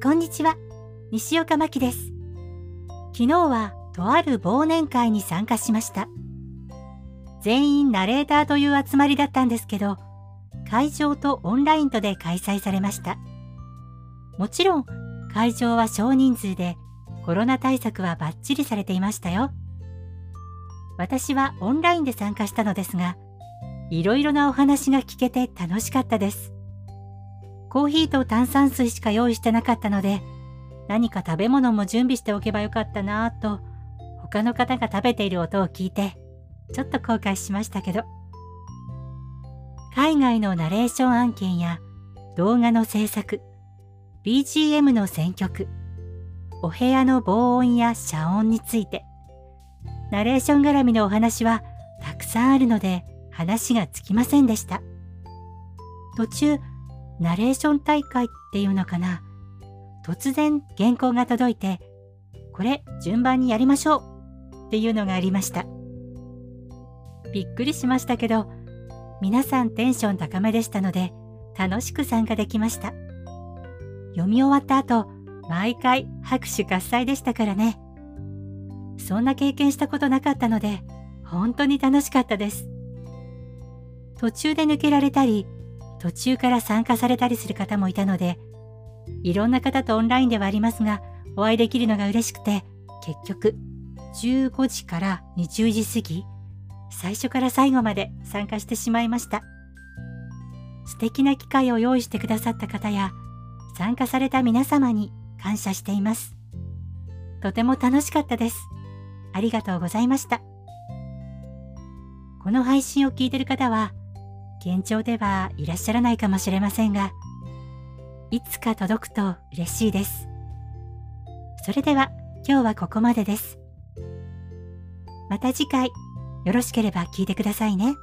こんにちは。西岡真希です。昨日はとある忘年会に参加しました。全員ナレーターという集まりだったんですけど、会場とオンラインとで開催されました。もちろん会場は少人数でコロナ対策はバッチリされていましたよ。私はオンラインで参加したのですが、いろいろなお話が聞けて楽しかったです。コーヒーと炭酸水しか用意してなかったので、何か食べ物も準備しておけばよかったなぁと、他の方が食べている音を聞いて、ちょっと後悔しましたけど。海外のナレーション案件や動画の制作、BGM の選曲、お部屋の防音や遮音について、ナレーション絡みのお話はたくさんあるので話がつきませんでした。途中、ナレーション大会っていうのかな。突然原稿が届いて、これ順番にやりましょうっていうのがありました。びっくりしましたけど、皆さんテンション高めでしたので、楽しく参加できました。読み終わった後、毎回拍手喝采でしたからね。そんな経験したことなかったので、本当に楽しかったです。途中で抜けられたり、途中から参加されたりする方もいたので、いろんな方とオンラインではありますが、お会いできるのが嬉しくて、結局、15時から20時過ぎ、最初から最後まで参加してしまいました。素敵な機会を用意してくださった方や、参加された皆様に感謝しています。とても楽しかったです。ありがとうございました。この配信を聞いている方は、現状ではいらっしゃらないかもしれませんが、いつか届くと嬉しいです。それでは今日はここまでです。また次回よろしければ聞いてくださいね。